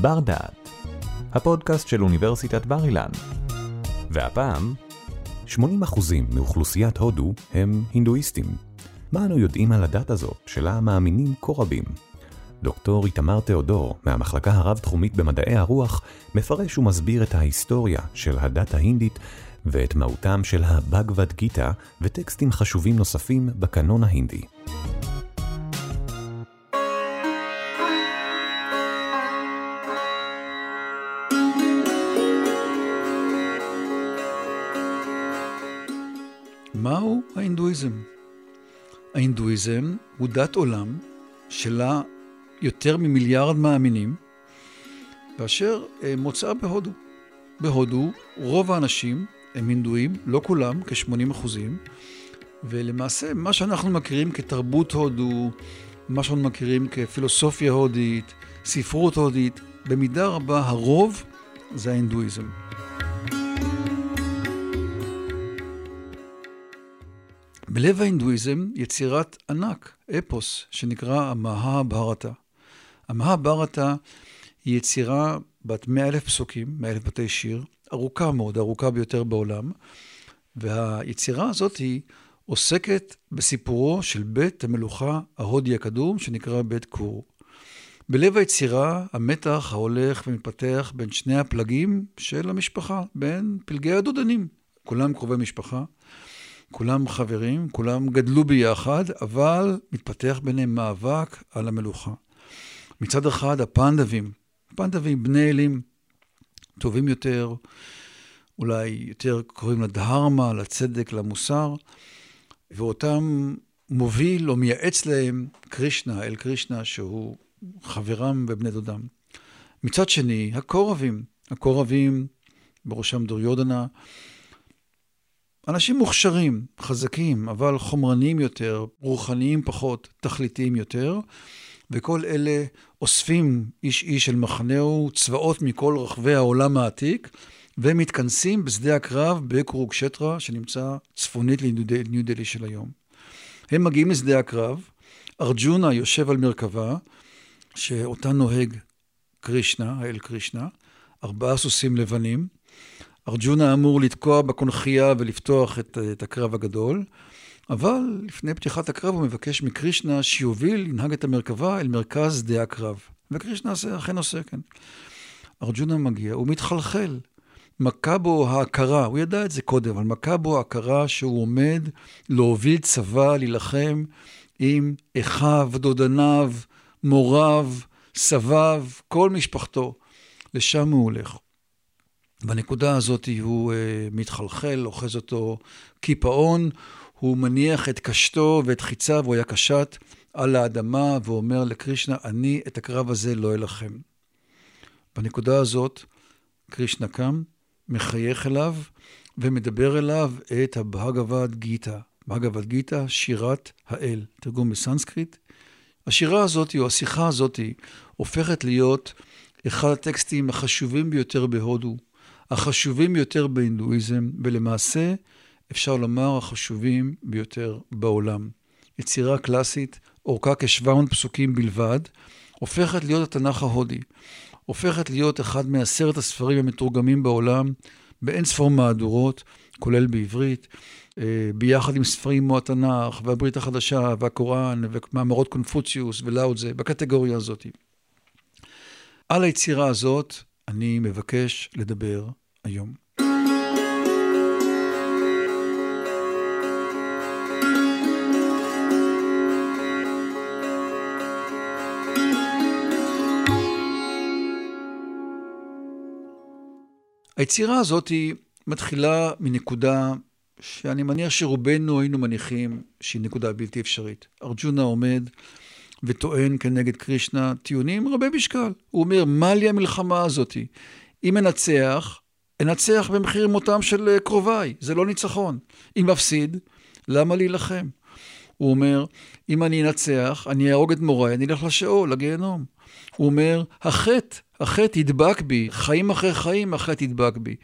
בר דעת, הפודקאסט של אוניברסיטת בר אילן. והפעם, 80% מאוכלוסיית הודו הם הינדואיסטים. מה אנו יודעים על הדת הזאת, שלה מאמינים כה רבים? דוקטור איתמר תיאודור, מהמחלקה הרב-תחומית במדעי הרוח, מפרש ומסביר את ההיסטוריה של הדת ההינדית ואת מהותם של הבגבד גיטה וטקסטים חשובים נוספים בקנון ההינדי. ההינדואיזם? ההינדואיזם הוא דת עולם שלה יותר ממיליארד מאמינים, ואשר אה, מוצאה בהודו. בהודו רוב האנשים הם הינדואים, לא כולם, כ-80 אחוזים, ולמעשה מה שאנחנו מכירים כתרבות הודו, מה שאנחנו מכירים כפילוסופיה הודית, ספרות הודית, במידה רבה הרוב זה ההינדואיזם. בלב ההינדואיזם יצירת ענק, אפוס, שנקרא. המאה ברטה היא יצירה בת מאה אלף פסוקים, מאה אלף בתי שיר, ארוכה מאוד, ארוכה ביותר בעולם, והיצירה הזאת היא עוסקת בסיפורו של בית המלוכה ההודי הקדום, שנקרא בית קור. בלב היצירה, המתח ההולך ומתפתח בין שני הפלגים של המשפחה, בין פלגי הדודנים. כולם קרובי משפחה, כולם חברים, כולם גדלו ביחד, אבל מתפתח ביניהם מאבק על המלוכה. מצד אחד, הפנדבים, פנדבים בני אלים, טובים יותר, אולי יותר קוראים לדהרמה, לצדק, למוסר, ואותם מוביל או מייעץ להם קרישנה, אל קרישנה, שהוא חברם ובני דודם. מצד שני, הקורבים, הקורבים, בראשם דוריודנה, אנשים מוכשרים, חזקים, אבל חומרניים יותר, רוחניים פחות, תכליתיים יותר, וכל אלה אוספים איש איש אל מחנהו צבאות מכל רחבי העולם העתיק, ומתכנסים בשדה הקרב בקורוקשטרה, שנמצא צפונית לניו דלי של היום. הם מגיעים לשדה הקרב, ארג'ונה יושב על מרכבה, שאותה נוהג קרישנה, האל קרישנה, ארבעה סוסים לבנים. ארג'ונה אמור לתקוע בקונכייה ולפתוח את, את הקרב הגדול. אבל לפני פתיחת הקרב הוא מבקש מקרישנה שיוביל, ינהג את המרכבה אל מרכז שדה הקרב. וקרישנה אכן עושה כן. ארג'ונה מגיע, הוא מתחלחל. מכה בו ההכרה, הוא ידע את זה קודם, אבל מכה בו ההכרה שהוא עומד להוביל צבא, להילחם עם אחיו, דודניו, מוריו, סביו, כל משפחתו. לשם הוא הולך. בנקודה הזאת הוא uh, מתחלחל, אוחז אותו קיפאון, הוא מניח את קשתו ואת חיציו, הוא היה קשת, על האדמה, ואומר לקרישנה, אני את הקרב הזה לא אלחם. בנקודה הזאת, קרישנה קם, מחייך אליו, ומדבר אליו את הבהגבד גיתא. בהגבד גיתא, שירת האל. תרגום בסנסקריט. השירה הזאת, או השיחה הזאת, הופכת להיות אחד הטקסטים החשובים ביותר בהודו, החשובים ביותר בהינדואיזם, ולמעשה, אפשר לומר, החשובים ביותר בעולם. יצירה קלאסית, אורכה כ-700 פסוקים בלבד, הופכת להיות התנ"ך ההודי. הופכת להיות אחד מעשרת הספרים המתורגמים בעולם, באין ספור מהדורות, כולל בעברית, אה, ביחד עם ספרים כמו התנ"ך, והברית החדשה, והקוראן, ומאמרות קונפוציוס ולאודזה, בקטגוריה הזאת. על היצירה הזאת אני מבקש לדבר היום. היצירה הזאת היא מתחילה מנקודה שאני מניח שרובנו היינו מניחים שהיא נקודה בלתי אפשרית. ארג'ונה עומד וטוען כנגד קרישנה טיעונים רבי משקל. הוא אומר, מה לי המלחמה הזאת? אם אנצח, אנצח במחיר מותם של קרוביי, זה לא ניצחון. אם מפסיד, למה להילחם? הוא אומר, אם אני אנצח, אני אהרוג את מוריי, אני אלך לשאול, לגיהנום. הוא אומר, החטא, החטא ידבק בי, חיים אחרי חיים החטא ידבק בי.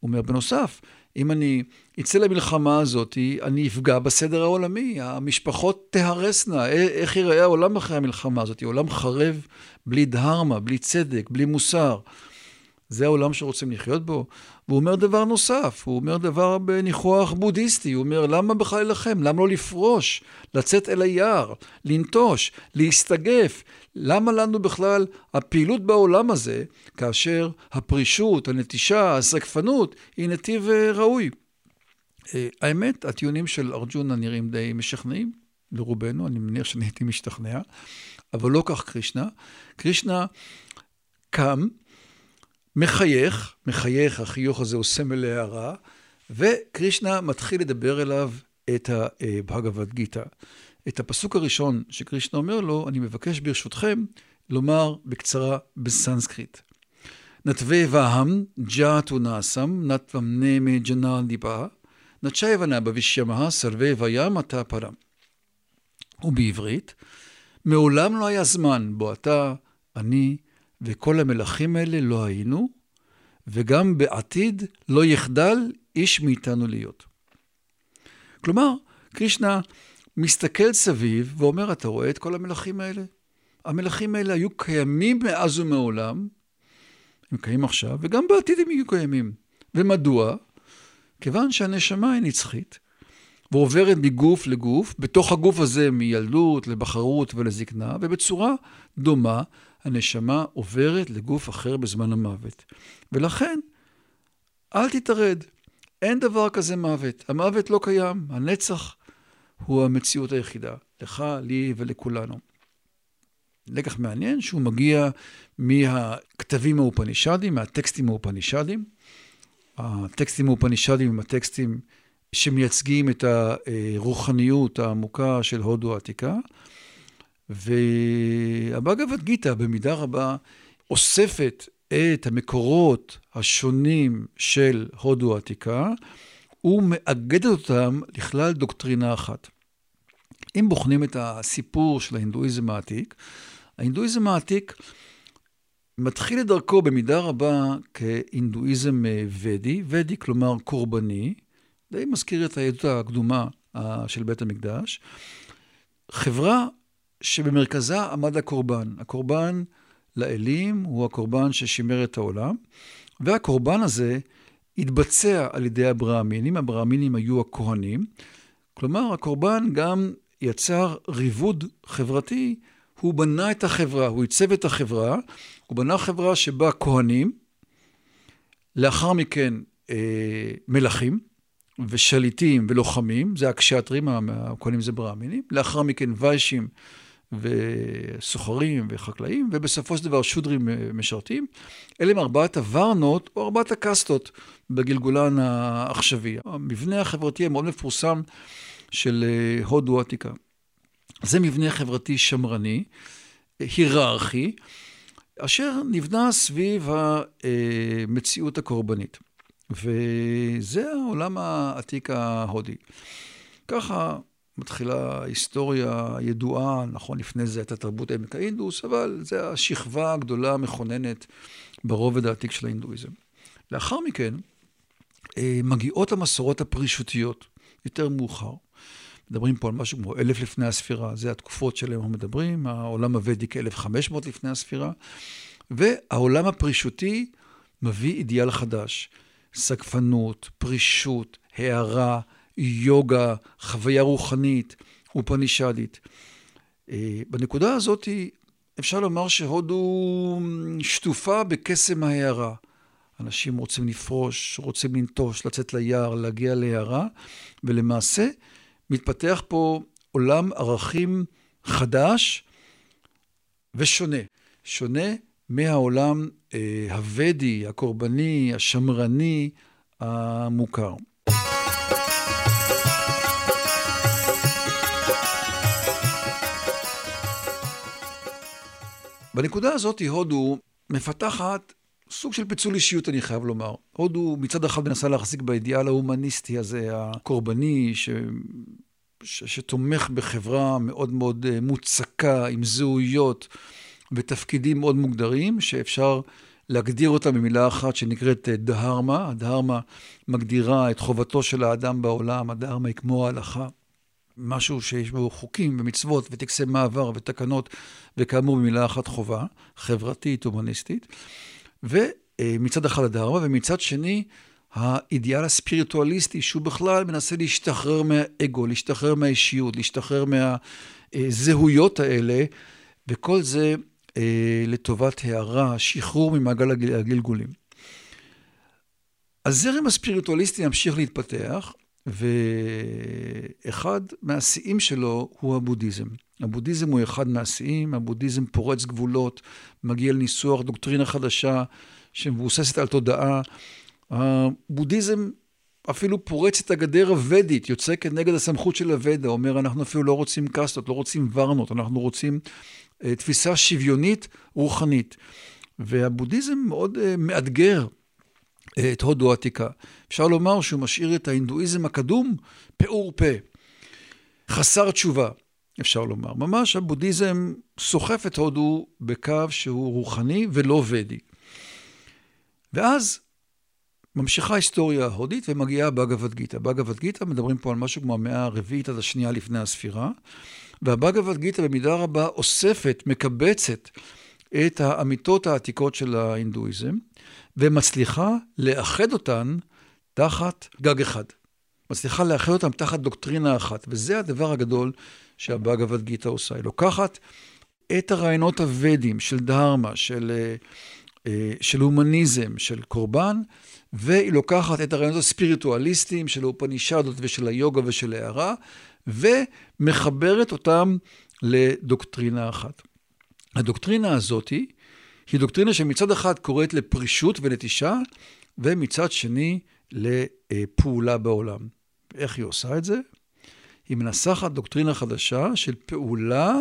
הוא אומר, בנוסף, אם אני אצא למלחמה הזאת, אני אפגע בסדר העולמי, המשפחות תהרסנה, איך ייראה העולם אחרי המלחמה הזאת? עולם חרב בלי דהרמה, בלי צדק, בלי מוסר. זה העולם שרוצים לחיות בו. והוא אומר דבר נוסף, הוא אומר דבר בניחוח בודהיסטי, הוא אומר, למה בכלל להילחם? למה לא לפרוש? לצאת אל היער, לנטוש, להסתגף? למה לנו בכלל הפעילות בעולם הזה, כאשר הפרישות, הנטישה, הסגפנות, היא נתיב אה, ראוי? אה, האמת, הטיעונים של ארג'ונה נראים די משכנעים לרובנו, אני מניח שאני הייתי משתכנע, אבל לא כך קרישנה. קרישנה קם, מחייך, מחייך, החיוך הזה הוא סמל להערה, וקרישנה מתחיל לדבר אליו את הבהגבת גיתא. את הפסוק הראשון שקרישנה אומר לו, אני מבקש ברשותכם לומר בקצרה בסנסקריט. נתווה ואהם ג'אטו נאסם נתוום נמי ג'נל דיבה נצ'ייבנה בבישיימה סרווה וים אתה פרם. ובעברית, מעולם לא היה זמן בו אתה, אני וכל המלכים האלה לא היינו, וגם בעתיד לא יחדל איש מאיתנו להיות. כלומר, קרישנה מסתכל סביב ואומר, אתה רואה את כל המלכים האלה? המלכים האלה היו קיימים מאז ומעולם, הם קיימים עכשיו, וגם בעתיד הם יהיו קיימים. ומדוע? כיוון שהנשמה היא נצחית, ועוברת מגוף לגוף, בתוך הגוף הזה מילדות לבחרות ולזקנה, ובצורה דומה הנשמה עוברת לגוף אחר בזמן המוות. ולכן, אל תתערד. אין דבר כזה מוות. המוות לא קיים. הנצח הוא המציאות היחידה. לך, לי ולכולנו. לקח מעניין שהוא מגיע מהכתבים האופנישדיים, מהטקסטים האופנישדיים. הטקסטים האופנישדיים הם הטקסטים שמייצגים את הרוחניות העמוקה של הודו העתיקה. והבאגבת גיתא במידה רבה אוספת את המקורות השונים של הודו העתיקה ומאגדת אותם לכלל דוקטרינה אחת. אם בוחנים את הסיפור של ההינדואיזם העתיק, ההינדואיזם העתיק מתחיל את דרכו במידה רבה כהינדואיזם ודי, ודי כלומר קורבני, די מזכיר את העדות הקדומה של בית המקדש. חברה שבמרכזה עמד הקורבן. הקורבן לאלים הוא הקורבן ששימר את העולם, והקורבן הזה התבצע על ידי הברהמינים, הברהמינים היו הכהנים. כלומר, הקורבן גם יצר ריבוד חברתי, הוא בנה את החברה, הוא עיצב את החברה, הוא בנה חברה שבה כהנים, לאחר מכן אה, מלכים ושליטים ולוחמים, זה הקשטרים, הכהנים זה ברהמינים, לאחר מכן ויישים וסוחרים וחקלאים, ובסופו של דבר שודרים אה, משרתים. אלה הם ארבעת הוורנות או ארבעת הקסטות בגלגולן העכשווי. המבנה החברתי המאוד מפורסם של אה, הודו העתיקה. זה מבנה חברתי שמרני, היררכי, אשר נבנה סביב המציאות הקורבנית. וזה העולם העתיק ההודי. ככה מתחילה היסטוריה ידועה, נכון, לפני זה הייתה תרבות עמק האינדוס, אבל זה השכבה הגדולה המכוננת ברובד העתיק של ההינדואיזם. לאחר מכן, אה, מגיעות המסורות הפרישותיות, יותר מאוחר. מדברים פה על משהו כמו אלף לפני הספירה, זה התקופות שלהם אנחנו מדברים, העולם הוודי כ-1500 לפני הספירה, והעולם הפרישותי מביא אידיאל חדש, סגפנות, פרישות, הערה, יוגה, חוויה רוחנית אופנישדית. אה, בנקודה הזאת אפשר לומר שהודו שטופה בקסם ההערה. אנשים רוצים לפרוש, רוצים לנטוש, לצאת ליער, להגיע להערה, ולמעשה מתפתח פה עולם ערכים חדש ושונה. שונה מהעולם אה, הוודי, הקורבני, השמרני, המוכר. בנקודה הזאת הודו מפתחת סוג של פיצול אישיות, אני חייב לומר. הודו מצד אחד מנסה להחזיק באידיאל ההומניסטי הזה, הקורבני, ש... ש... שתומך בחברה מאוד מאוד אה, מוצקה, עם זהויות ותפקידים מאוד מוגדרים, שאפשר להגדיר אותה במילה אחת שנקראת דהרמה. הדהרמה מגדירה את חובתו של האדם בעולם, הדהרמה היא כמו ההלכה. משהו שיש בו חוקים ומצוות וטקסי מעבר ותקנות, וכאמור במילה אחת חובה, חברתית, הומניסטית. ומצד אחד הדרמה, ומצד שני, האידיאל הספיריטואליסטי, שהוא בכלל מנסה להשתחרר מהאגו, להשתחרר מהאישיות, להשתחרר מהזהויות האלה, וכל זה אה, לטובת הערה, שחרור ממעגל הגלגולים. הזרם הספיריטואליסטי ימשיך להתפתח, ואחד מהשיאים שלו הוא הבודהיזם. הבודהיזם הוא אחד מהשיאים, הבודהיזם פורץ גבולות, מגיע לניסוח דוקטרינה חדשה שמבוססת על תודעה. הבודהיזם אפילו פורץ את הגדר הוודית, יוצא כנגד הסמכות של הוודה, אומר אנחנו אפילו לא רוצים קסטות, לא רוצים ורנות, אנחנו רוצים uh, תפיסה שוויונית רוחנית. והבודהיזם מאוד uh, מאתגר את הודו העתיקה. אפשר לומר שהוא משאיר את ההינדואיזם הקדום פעור פה, חסר תשובה, אפשר לומר. ממש הבודהיזם סוחף את הודו בקו שהוא רוחני ולא ודי. ואז ממשיכה ההיסטוריה ההודית ומגיעה בגבד גיתא. בגבד גיתא מדברים פה על משהו כמו המאה הרביעית עד השנייה לפני הספירה, והבגבד גיתא במידה רבה אוספת, מקבצת את האמיתות העתיקות של ההינדואיזם, ומצליחה לאחד אותן תחת גג אחד. מצליחה לאחד אותן תחת דוקטרינה אחת, וזה הדבר הגדול שהבאגבד גיתא עושה. היא לוקחת את הרעיונות הוודים של דהרמה, של, אה, אה, של הומניזם, של קורבן, והיא לוקחת את הרעיונות הספיריטואליסטיים של האופנישדות ושל היוגה ושל הערה, ומחברת אותם לדוקטרינה אחת. הדוקטרינה הזאתי היא דוקטרינה שמצד אחד קוראת לפרישות ונטישה, ומצד שני לפעולה בעולם. איך היא עושה את זה? היא מנסחת דוקטרינה חדשה של פעולה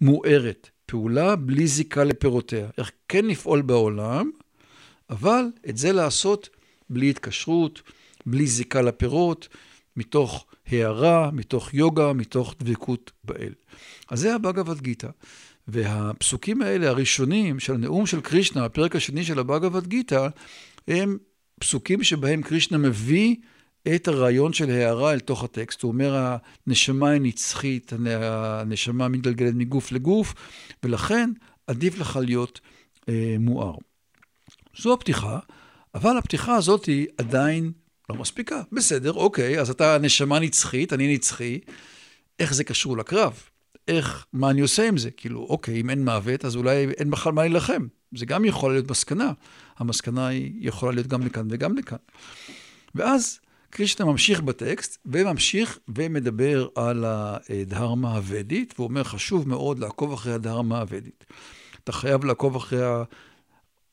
מוארת, פעולה בלי זיקה לפירותיה. איך כן לפעול בעולם, אבל את זה לעשות בלי התקשרות, בלי זיקה לפירות, מתוך הערה, מתוך יוגה, מתוך דבקות באל. אז זה הבאגבד גיתא. והפסוקים האלה, הראשונים של הנאום של קרישנה, הפרק השני של הבאגבד גיתא, הם פסוקים שבהם קרישנה מביא את הרעיון של הערה אל תוך הטקסט. הוא אומר, הנשמה היא נצחית, הנשמה מתגלגלת מגוף לגוף, ולכן עדיף לך להיות אה, מואר. זו הפתיחה, אבל הפתיחה הזאת היא עדיין לא מספיקה. בסדר, אוקיי, אז אתה נשמה נצחית, אני נצחי, איך זה קשור לקרב? איך, מה אני עושה עם זה? כאילו, אוקיי, אם אין מוות, אז אולי אין בכלל מה להילחם. זה גם יכול להיות מסקנה. המסקנה היא יכולה להיות גם לכאן וגם לכאן. ואז קרישנה ממשיך בטקסט, וממשיך ומדבר על הדהרמה הוודית, והוא אומר, חשוב מאוד לעקוב אחרי הדהרמה הוודית. אתה חייב לעקוב אחרי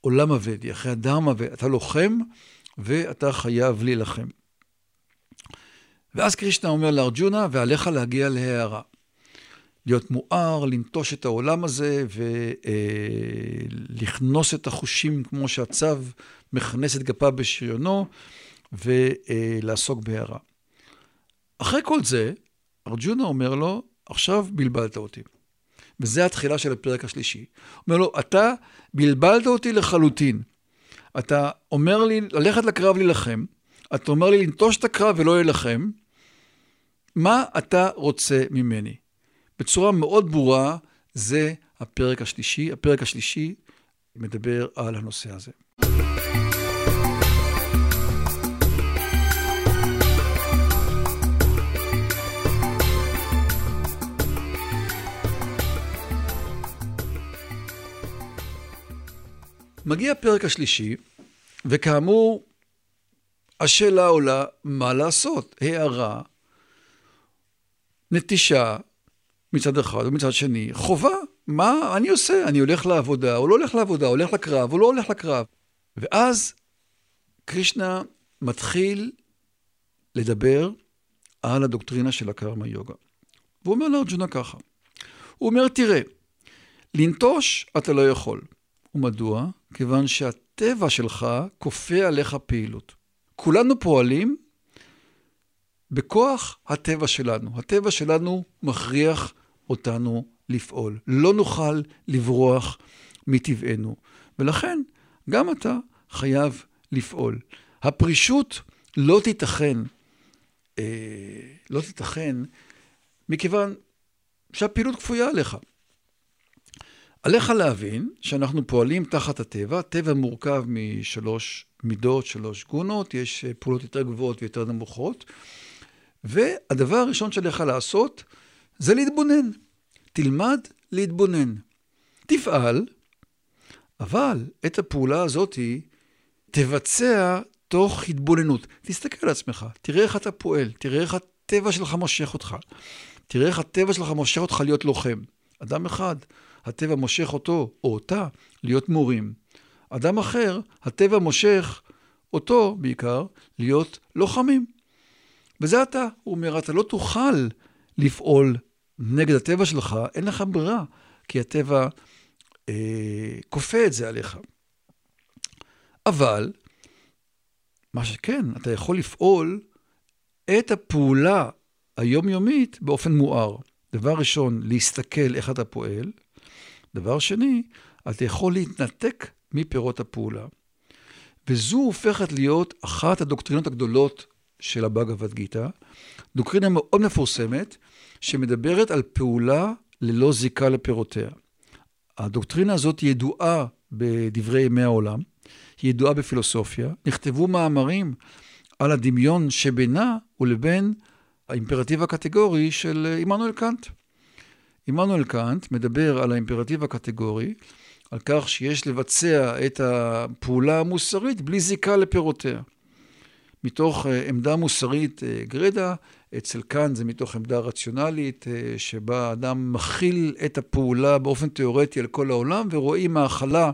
העולם הוודי, אחרי הדהרמה, ואתה לוחם, ואתה חייב להילחם. ואז קרישנה אומר לארג'ונה, ועליך להגיע להערה. להיות מואר, לנטוש את העולם הזה ולכנוס את החושים כמו שהצו מכנס את גפיו בשריונו ולעסוק בהערה. אחרי כל זה, ארג'ונה אומר לו, עכשיו בלבלת אותי. וזה התחילה של הפרק השלישי. אומר לו, אתה בלבלת אותי לחלוטין. אתה אומר לי ללכת לקרב להילחם, אתה אומר לי לנטוש את הקרב ולא להילחם, מה אתה רוצה ממני? בצורה מאוד ברורה, זה הפרק השלישי. הפרק השלישי מדבר על הנושא הזה. מגיע הפרק השלישי, וכאמור, השאלה עולה מה לעשות. הערה, נטישה, מצד אחד, ומצד שני, חובה. מה אני עושה? אני הולך לעבודה, או לא הולך לעבודה, הולך לקרב, או לא הולך לקרב. ואז קרישנה מתחיל לדבר על הדוקטרינה של הקרמה יוגה. והוא אומר לארג'ונה ככה, הוא אומר, תראה, לנטוש אתה לא יכול. ומדוע? כיוון שהטבע שלך כופה עליך פעילות. כולנו פועלים בכוח הטבע שלנו. הטבע שלנו מכריח אותנו לפעול. לא נוכל לברוח מטבענו. ולכן גם אתה חייב לפעול. הפרישות לא תיתכן, אה, לא תיתכן, מכיוון שהפעילות כפויה עליך. עליך להבין שאנחנו פועלים תחת הטבע, הטבע מורכב משלוש מידות, שלוש גונות, יש אה, פעולות יותר גבוהות ויותר נמוכות, והדבר הראשון שעליך לעשות זה להתבונן. תלמד להתבונן. תפעל, אבל את הפעולה הזאת תבצע תוך התבוננות. תסתכל על עצמך, תראה איך אתה פועל, תראה איך הטבע שלך מושך אותך. תראה איך הטבע שלך מושך אותך להיות לוחם. אדם אחד, הטבע מושך אותו או אותה להיות מורים. אדם אחר, הטבע מושך אותו בעיקר להיות לוחמים. וזה אתה. הוא אומר, אתה לא תוכל לפעול נגד הטבע שלך, אין לך ברירה, כי הטבע אה, כופה את זה עליך. אבל, מה שכן, אתה יכול לפעול את הפעולה היומיומית באופן מואר. דבר ראשון, להסתכל איך אתה פועל. דבר שני, אתה יכול להתנתק מפירות הפעולה. וזו הופכת להיות אחת הדוקטרינות הגדולות של הבאגavad גיתא, דוקטרינה מאוד מפורסמת, שמדברת על פעולה ללא זיקה לפירותיה. הדוקטרינה הזאת ידועה בדברי ימי העולם, היא ידועה בפילוסופיה, נכתבו מאמרים על הדמיון שבינה ולבין האימפרטיב הקטגורי של עמנואל קאנט. עמנואל קאנט מדבר על האימפרטיב הקטגורי, על כך שיש לבצע את הפעולה המוסרית בלי זיקה לפירותיה. מתוך אה, עמדה מוסרית אה, גרידא, אצל קאנט זה מתוך עמדה רציונלית, אה, שבה האדם מכיל את הפעולה באופן תיאורטי על כל העולם, ורואים ההכלה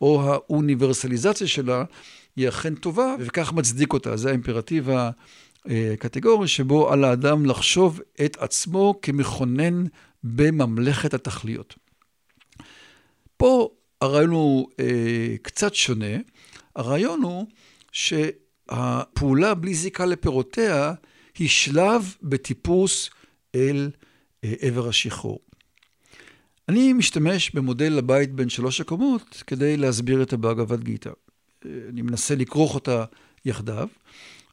או האוניברסליזציה שלה היא אכן טובה, וכך מצדיק אותה. זה האימפרטיב הקטגורי, שבו על האדם לחשוב את עצמו כמכונן בממלכת התכליות. פה הרעיון הוא אה, קצת שונה. הרעיון הוא שהפעולה בלי זיקה לפירותיה היא שלב בטיפוס אל אה, עבר השחרור. אני משתמש במודל הבית בין שלוש הקומות כדי להסביר את הבאגבת גיתא. אה, אני מנסה לכרוך אותה יחדיו,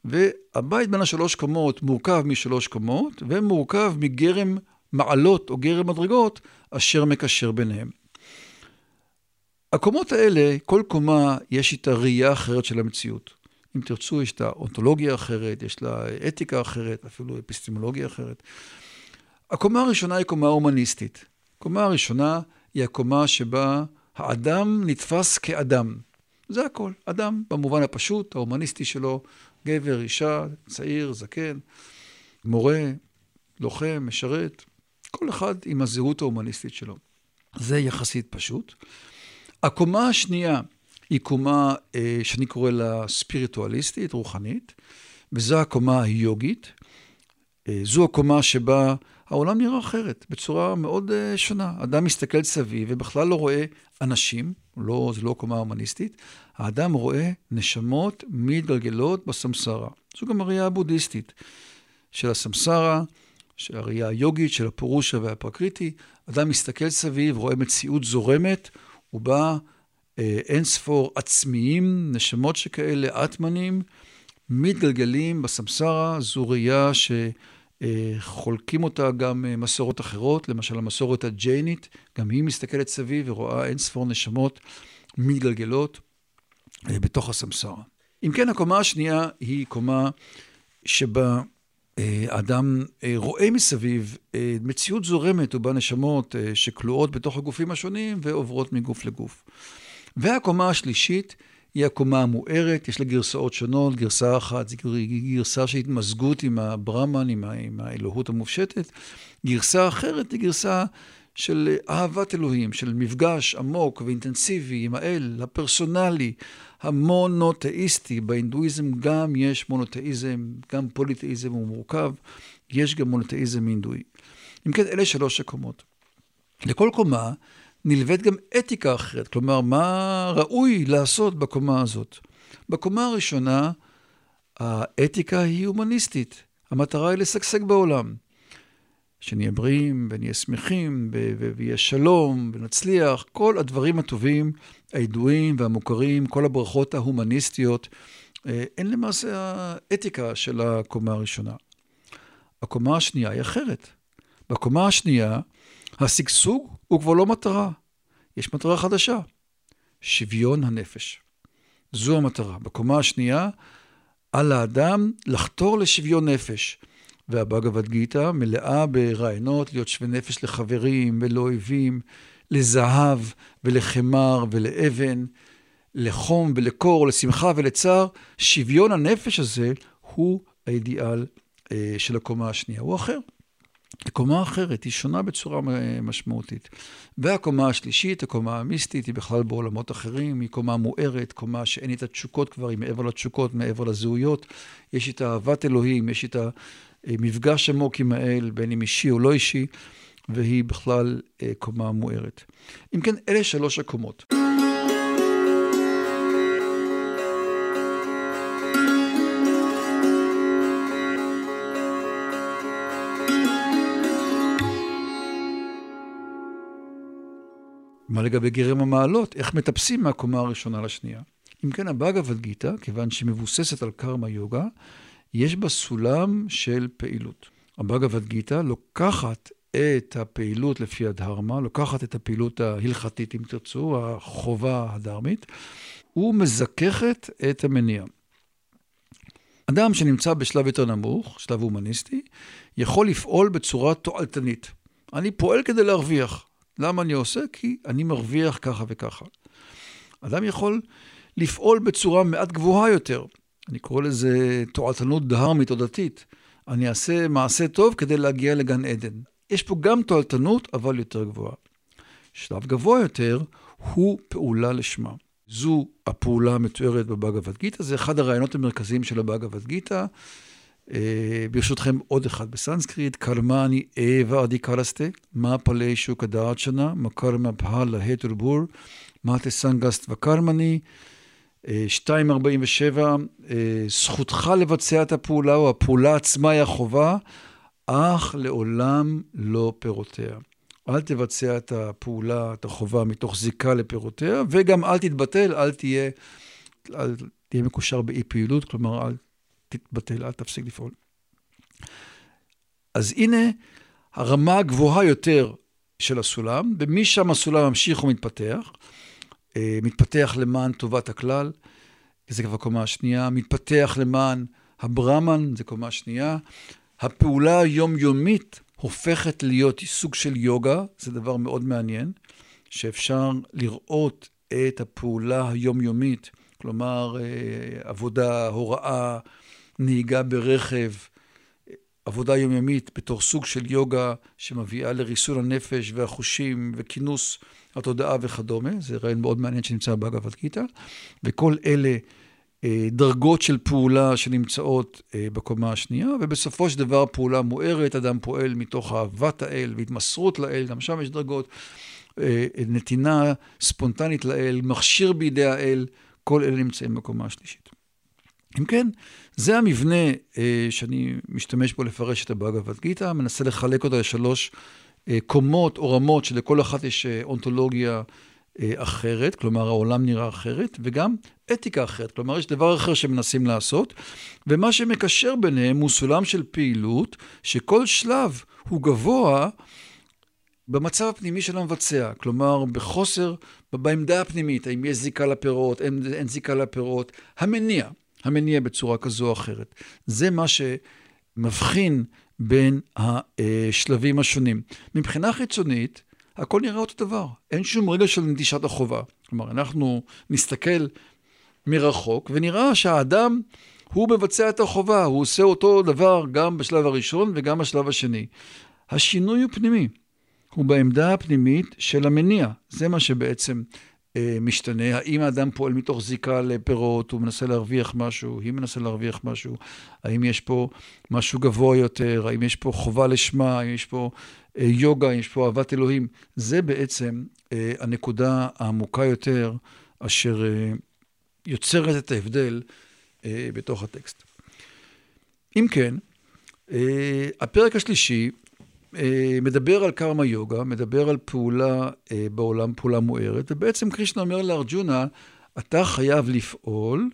והבית בין השלוש קומות מורכב משלוש קומות, ומורכב מגרם מעלות או גרם מדרגות אשר מקשר ביניהם. הקומות האלה, כל קומה יש איתה ראייה אחרת של המציאות. אם תרצו, יש לה אונתולוגיה אחרת, יש לה אתיקה אחרת, אפילו אפיסטמולוגיה אחרת. הקומה הראשונה היא קומה הומניסטית. הקומה הראשונה היא הקומה שבה האדם נתפס כאדם. זה הכל, אדם במובן הפשוט, ההומניסטי שלו, גבר, אישה, צעיר, זקן, מורה, לוחם, משרת, כל אחד עם הזהות ההומניסטית שלו. זה יחסית פשוט. הקומה השנייה היא קומה אה, שאני קורא לה ספיריטואליסטית, רוחנית, וזו הקומה היוגית. אה, זו הקומה שבה העולם נראה אחרת, בצורה מאוד אה, שונה. אדם מסתכל סביב ובכלל לא רואה אנשים, לא, זו לא קומה הומניסטית, האדם רואה נשמות מתגלגלות בסמסרה. זו גם הראייה הבודהיסטית של הסמסרה, של הראייה היוגית, של הפורושה והפרקריטי. אדם מסתכל סביב, רואה מציאות זורמת, ובה אה, אין ספור עצמיים, נשמות שכאלה, אטמנים, מתגלגלים בסמסרה, זו ראייה שחולקים אותה גם אה, מסורות אחרות, למשל המסורת הג'יינית, גם היא מסתכלת סביב ורואה אין ספור נשמות מתגלגלות אה, בתוך הסמסרה. אם כן, הקומה השנייה היא קומה שבה האדם רואה מסביב מציאות זורמת ובה נשמות שכלואות בתוך הגופים השונים ועוברות מגוף לגוף. והקומה השלישית היא הקומה המוארת, יש לה גרסאות שונות, גרסה אחת היא גרסה של התמזגות עם הברמן, עם, עם האלוהות המופשטת, גרסה אחרת היא גרסה של אהבת אלוהים, של מפגש עמוק ואינטנסיבי עם האל, הפרסונלי, המונותאיסטי. בהינדואיזם גם יש מונותאיזם, גם פוליתאיזם הוא מורכב, יש גם מונותאיזם הינדואי. אם כן, אלה שלוש הקומות. לכל קומה נלווית גם אתיקה אחרת, כלומר, מה ראוי לעשות בקומה הזאת. בקומה הראשונה, האתיקה היא הומניסטית. המטרה היא לשגשג בעולם. שנהיה בריאים ונהיה שמחים ויהיה שלום ונצליח, כל הדברים הטובים, הידועים והמוכרים, כל הברכות ההומניסטיות, אה, הן למעשה האתיקה של הקומה הראשונה. הקומה השנייה היא אחרת. בקומה השנייה, השגשוג הוא כבר לא מטרה, יש מטרה חדשה, שוויון הנפש. זו המטרה. בקומה השנייה, על האדם לחתור לשוויון נפש. והבגבד גיתא מלאה ברעיונות להיות שווה נפש לחברים ולאויבים, לזהב ולחמר ולאבן, לחום ולקור, לשמחה ולצער. שוויון הנפש הזה הוא האידיאל אה, של הקומה השנייה. הוא אחר. קומה אחרת, היא שונה בצורה משמעותית. והקומה השלישית, הקומה המיסטית, היא בכלל בעולמות אחרים, היא קומה מוארת, קומה שאין איתה תשוקות כבר, היא מעבר לתשוקות, מעבר לזהויות. יש איתה אהבת אלוהים, יש איתה מפגש עמוק עם האל, בין אם אישי או לא אישי, והיא בכלל אה, קומה מוארת. אם כן, אלה שלוש הקומות. מה לגבי גרם המעלות? איך מטפסים מהקומה הראשונה לשנייה? אם כן, הבאגavad גיתא, כיוון שהיא מבוססת על קרמה יוגה, יש בה סולם של פעילות. הבאגavad גיתא לוקחת את הפעילות לפי הדהרמה, לוקחת את הפעילות ההלכתית, אם תרצו, החובה הדרמית, ומזככת את המניע. אדם שנמצא בשלב יותר נמוך, שלב הומניסטי, יכול לפעול בצורה תועלתנית. אני פועל כדי להרוויח. למה אני עושה? כי אני מרוויח ככה וככה. אדם יכול לפעול בצורה מעט גבוהה יותר. אני קורא לזה תועלתנות דהרמית או דתית. אני אעשה מעשה טוב כדי להגיע לגן עדן. יש פה גם תועלתנות, אבל יותר גבוהה. שלב גבוה יותר הוא פעולה לשמה. זו הפעולה המתוארת בבאגavad גיתא, זה אחד הרעיונות המרכזיים של הבאגavad גיתא. אה, ברשותכם עוד אחד בסנסקריט, קרמני אדי קלסטה, מה פלי שוק הדעת שנה, מקרמה בהלה הטרבור, מה תסנגסט וקרמני, 2.47, אה, זכותך לבצע את הפעולה, או הפעולה עצמה היא החובה, אך לעולם לא פירותיה. אל תבצע את הפעולה, את החובה, מתוך זיקה לפירותיה, וגם אל תתבטל, אל תהיה, אל תהיה מקושר באי פעילות, כלומר, אל תתבטל, אל תפסיק לפעול. אז הנה הרמה הגבוהה יותר של הסולם, ומשם הסולם ממשיך ומתפתח. מתפתח למען טובת הכלל, זה כבר קומה השנייה, מתפתח למען הברמן, זה קומה שנייה. הפעולה היומיומית הופכת להיות סוג של יוגה, זה דבר מאוד מעניין, שאפשר לראות את הפעולה היומיומית, כלומר עבודה, הוראה, נהיגה ברכב, עבודה יומיומית בתור סוג של יוגה שמביאה לריסון הנפש והחושים וכינוס התודעה וכדומה, זה רעיון מאוד מעניין שנמצא באגבת גיתא, וכל אלה אה, דרגות של פעולה שנמצאות אה, בקומה השנייה, ובסופו של דבר פעולה מוארת, אדם פועל מתוך אהבת האל והתמסרות לאל, גם שם יש דרגות, אה, נתינה ספונטנית לאל, מכשיר בידי האל, כל אלה נמצאים בקומה השלישית. אם כן, זה המבנה אה, שאני משתמש בו לפרש את הבאגבת גיתא, מנסה לחלק אותה לשלוש אה, קומות או רמות שלכל אחת יש אה, אונתולוגיה אה, אחרת, כלומר העולם נראה אחרת, וגם אתיקה אחרת, כלומר יש דבר אחר שמנסים לעשות, ומה שמקשר ביניהם הוא סולם של פעילות, שכל שלב הוא גבוה במצב הפנימי של המבצע, כלומר בחוסר, בעמדה הפנימית, האם יש זיקה לפירות, אין, אין זיקה לפירות, המניע, המניע בצורה כזו או אחרת. זה מה שמבחין בין השלבים השונים. מבחינה חיצונית, הכל נראה אותו דבר. אין שום רגע של נטישת החובה. כלומר, אנחנו נסתכל מרחוק ונראה שהאדם, הוא מבצע את החובה, הוא עושה אותו דבר גם בשלב הראשון וגם בשלב השני. השינוי הוא פנימי. הוא בעמדה הפנימית של המניע. זה מה שבעצם משתנה. האם האדם פועל מתוך זיקה לפירות, הוא מנסה להרוויח משהו, היא מנסה להרוויח משהו, האם יש פה משהו גבוה יותר, האם יש פה חובה לשמה, האם יש פה אה, יוגה, האם יש פה אהבת אלוהים. זה בעצם אה, הנקודה העמוקה יותר, אשר יוצרת את ההבדל בתוך הטקסט. אם כן, הפרק השלישי אה, מדבר על קרמה יוגה, מדבר על פעולה אה, בעולם, פעולה מוארת, ובעצם קרישנה אומר לארג'ונה, אתה חייב לפעול,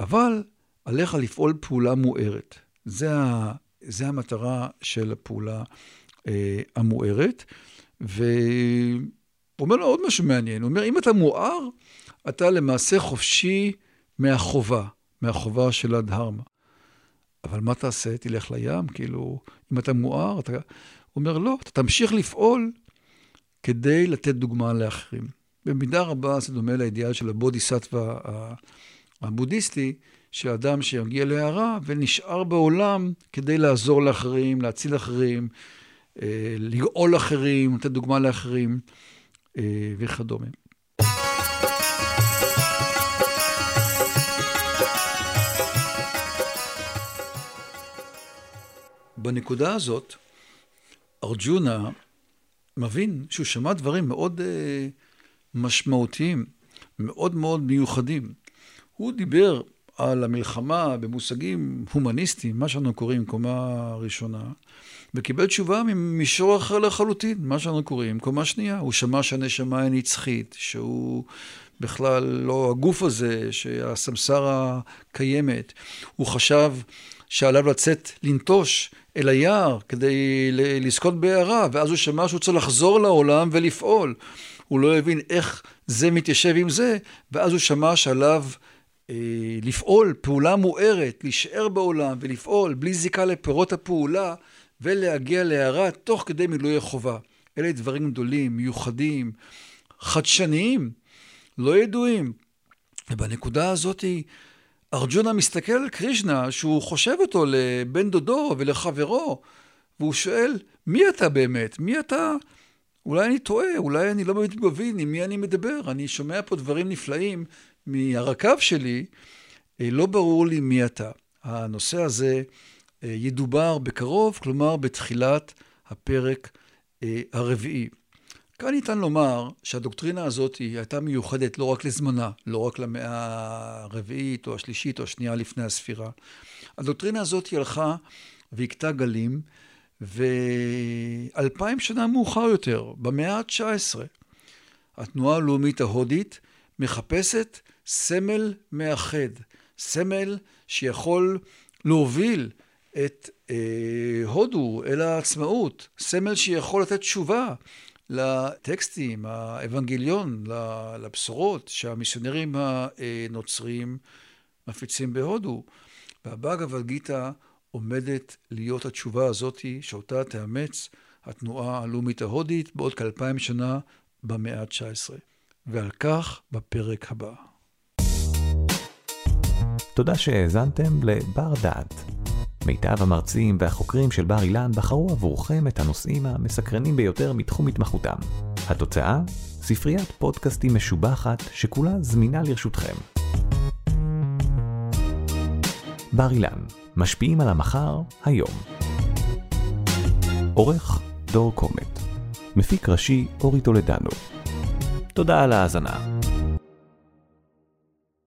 אבל עליך לפעול פעולה מוארת. זה, ה, זה המטרה של הפעולה אה, המוארת. והוא אומר לו עוד משהו מעניין, הוא אומר, אם אתה מואר, אתה למעשה חופשי מהחובה, מהחובה של הדהרמה. אבל מה תעשה? תלך לים? כאילו, אם אתה מואר, אתה... אומר, לא, אתה תמשיך לפעול כדי לתת דוגמה לאחרים. במידה רבה זה דומה לאידיאל של הבודיסטווה הבודהיסטי, שאדם שיגיע להערה ונשאר בעולם כדי לעזור לאחרים, להציל אחרים, אה, לגאול אחרים, לתת דוגמה לאחרים אה, וכדומה. בנקודה הזאת, ארג'ונה מבין שהוא שמע דברים מאוד uh, משמעותיים, מאוד מאוד מיוחדים. הוא דיבר על המלחמה במושגים הומניסטיים, מה שאנחנו קוראים קומה ראשונה, וקיבל תשובה ממישור אחר לחלוטין, מה שאנחנו קוראים קומה שנייה. הוא שמע שהנשמה היא נצחית, שהוא בכלל לא הגוף הזה, שהסמסרה קיימת. הוא חשב שעליו לצאת לנטוש אל היער כדי לזכות בהערה, ואז הוא שמע שהוא צריך לחזור לעולם ולפעול. הוא לא הבין איך זה מתיישב עם זה, ואז הוא שמע שעליו אה, לפעול פעולה מוארת, להישאר בעולם ולפעול בלי זיקה לפירות הפעולה, ולהגיע להערה תוך כדי מילוי החובה. אלה דברים גדולים, מיוחדים, חדשניים, לא ידועים. ובנקודה הזאת ארג'ונה מסתכל על קרישנה, שהוא חושב אותו לבן דודו ולחברו, והוא שואל, מי אתה באמת? מי אתה? אולי אני טועה, אולי אני לא באמת מבין עם מי אני מדבר. אני שומע פה דברים נפלאים מהרקב שלי, אה, לא ברור לי מי אתה. הנושא הזה אה, ידובר בקרוב, כלומר בתחילת הפרק אה, הרביעי. כאן ניתן לומר שהדוקטרינה הזאת הייתה מיוחדת לא רק לזמנה, לא רק למאה הרביעית או השלישית או השנייה לפני הספירה. הדוקטרינה הזאת הלכה והכתה גלים, ואלפיים שנה מאוחר יותר, במאה ה-19, התנועה הלאומית ההודית מחפשת סמל מאחד, סמל שיכול להוביל את אה, הודו אל העצמאות, סמל שיכול לתת תשובה לטקסטים, האבנגליון, לבשורות שהמיסיונרים הנוצרים מפיצים בהודו. והבאגavad גיתא עומדת להיות התשובה הזאתי שאותה תאמץ התנועה הלאומית ההודית בעוד כאלפיים שנה במאה ה-19. ועל כך בפרק הבא. תודה שהאזנתם לבר דעת. מיטב המרצים והחוקרים של בר אילן בחרו עבורכם את הנושאים המסקרנים ביותר מתחום התמחותם. התוצאה? ספריית פודקאסטים משובחת שכולה זמינה לרשותכם. בר אילן, משפיעים על המחר, היום. עורך דור קומט. מפיק ראשי אורי טולדנו. תודה על ההאזנה.